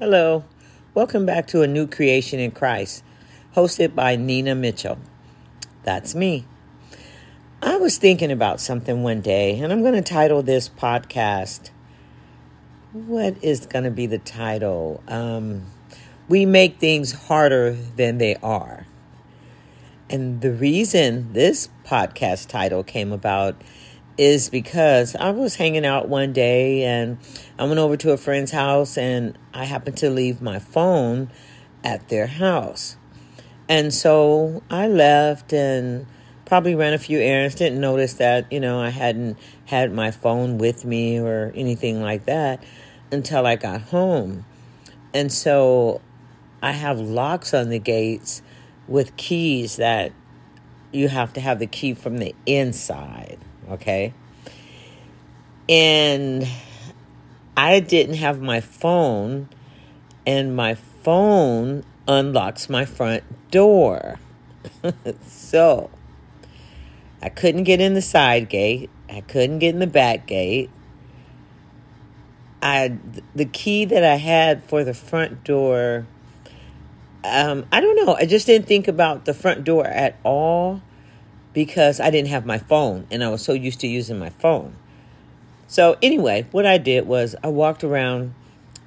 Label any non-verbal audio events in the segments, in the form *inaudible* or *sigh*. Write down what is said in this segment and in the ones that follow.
Hello. Welcome back to A New Creation in Christ, hosted by Nina Mitchell. That's me. I was thinking about something one day, and I'm going to title this podcast. What is going to be the title? Um, we make things harder than they are. And the reason this podcast title came about is because I was hanging out one day and I went over to a friend's house and I happened to leave my phone at their house. And so I left and probably ran a few errands, didn't notice that, you know, I hadn't had my phone with me or anything like that until I got home. And so I have locks on the gates with keys that you have to have the key from the inside okay? And I didn't have my phone, and my phone unlocks my front door. *laughs* so I couldn't get in the side gate, I couldn't get in the back gate. I the key that I had for the front door um, I don't know. I just didn't think about the front door at all because I didn't have my phone and I was so used to using my phone. So, anyway, what I did was I walked around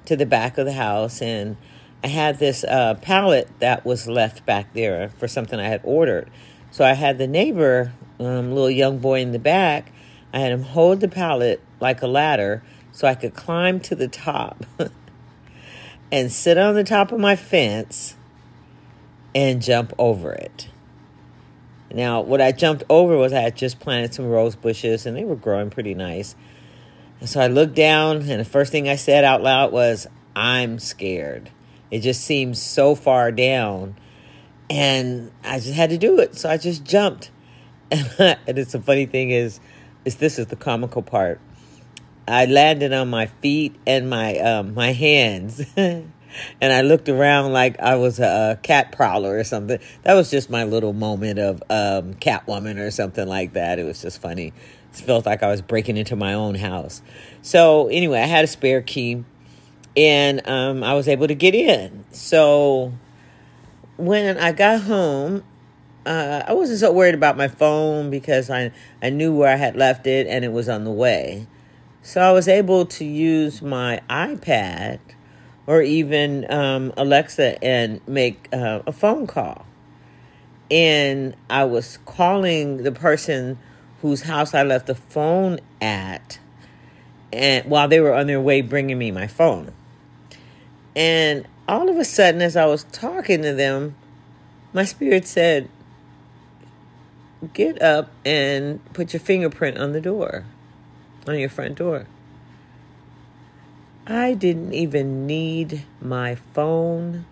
to the back of the house and I had this uh, pallet that was left back there for something I had ordered. So, I had the neighbor, um, little young boy in the back, I had him hold the pallet like a ladder so I could climb to the top *laughs* and sit on the top of my fence and jump over it. Now, what I jumped over was I had just planted some rose bushes and they were growing pretty nice. And so I looked down, and the first thing I said out loud was, I'm scared. It just seems so far down. And I just had to do it. So I just jumped. *laughs* and it's the funny thing is, is this is the comical part. I landed on my feet and my um, my hands. *laughs* and I looked around like I was a, cat prowler or something. That was just my little moment of um, Catwoman or something like that. It was just funny. It felt like I was breaking into my own house. So anyway, I had a spare key, and um, I was able to get in. So when I got home, uh, I wasn't so worried about my phone because I I knew where I had left it and it was on the way. So I was able to use my iPad or even um, Alexa and make uh, a phone call. And I was calling the person whose house I left the phone at, and while they were on their way bringing me my phone. And all of a sudden, as I was talking to them, my spirit said, Get up and put your fingerprint on the door, on your front door. I didn't even need my phone.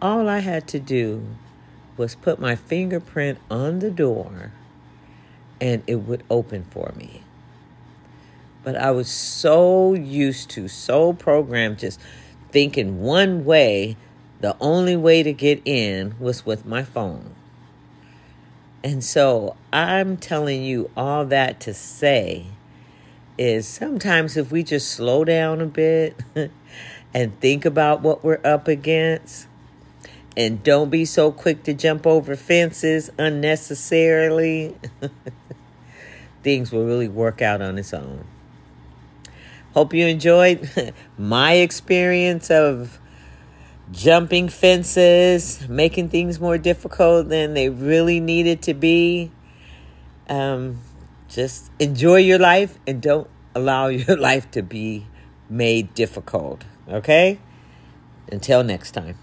All I had to do was put my fingerprint on the door and it would open for me. But I was so used to, so programmed, just thinking one way, the only way to get in was with my phone. And so I'm telling you all that to say is sometimes if we just slow down a bit *laughs* and think about what we're up against and don't be so quick to jump over fences unnecessarily, *laughs* things will really work out on its own. Hope you enjoyed *laughs* my experience of jumping fences, making things more difficult than they really needed to be. Um, just enjoy your life and don't allow *laughs* your life to be made difficult. Okay? Until next time.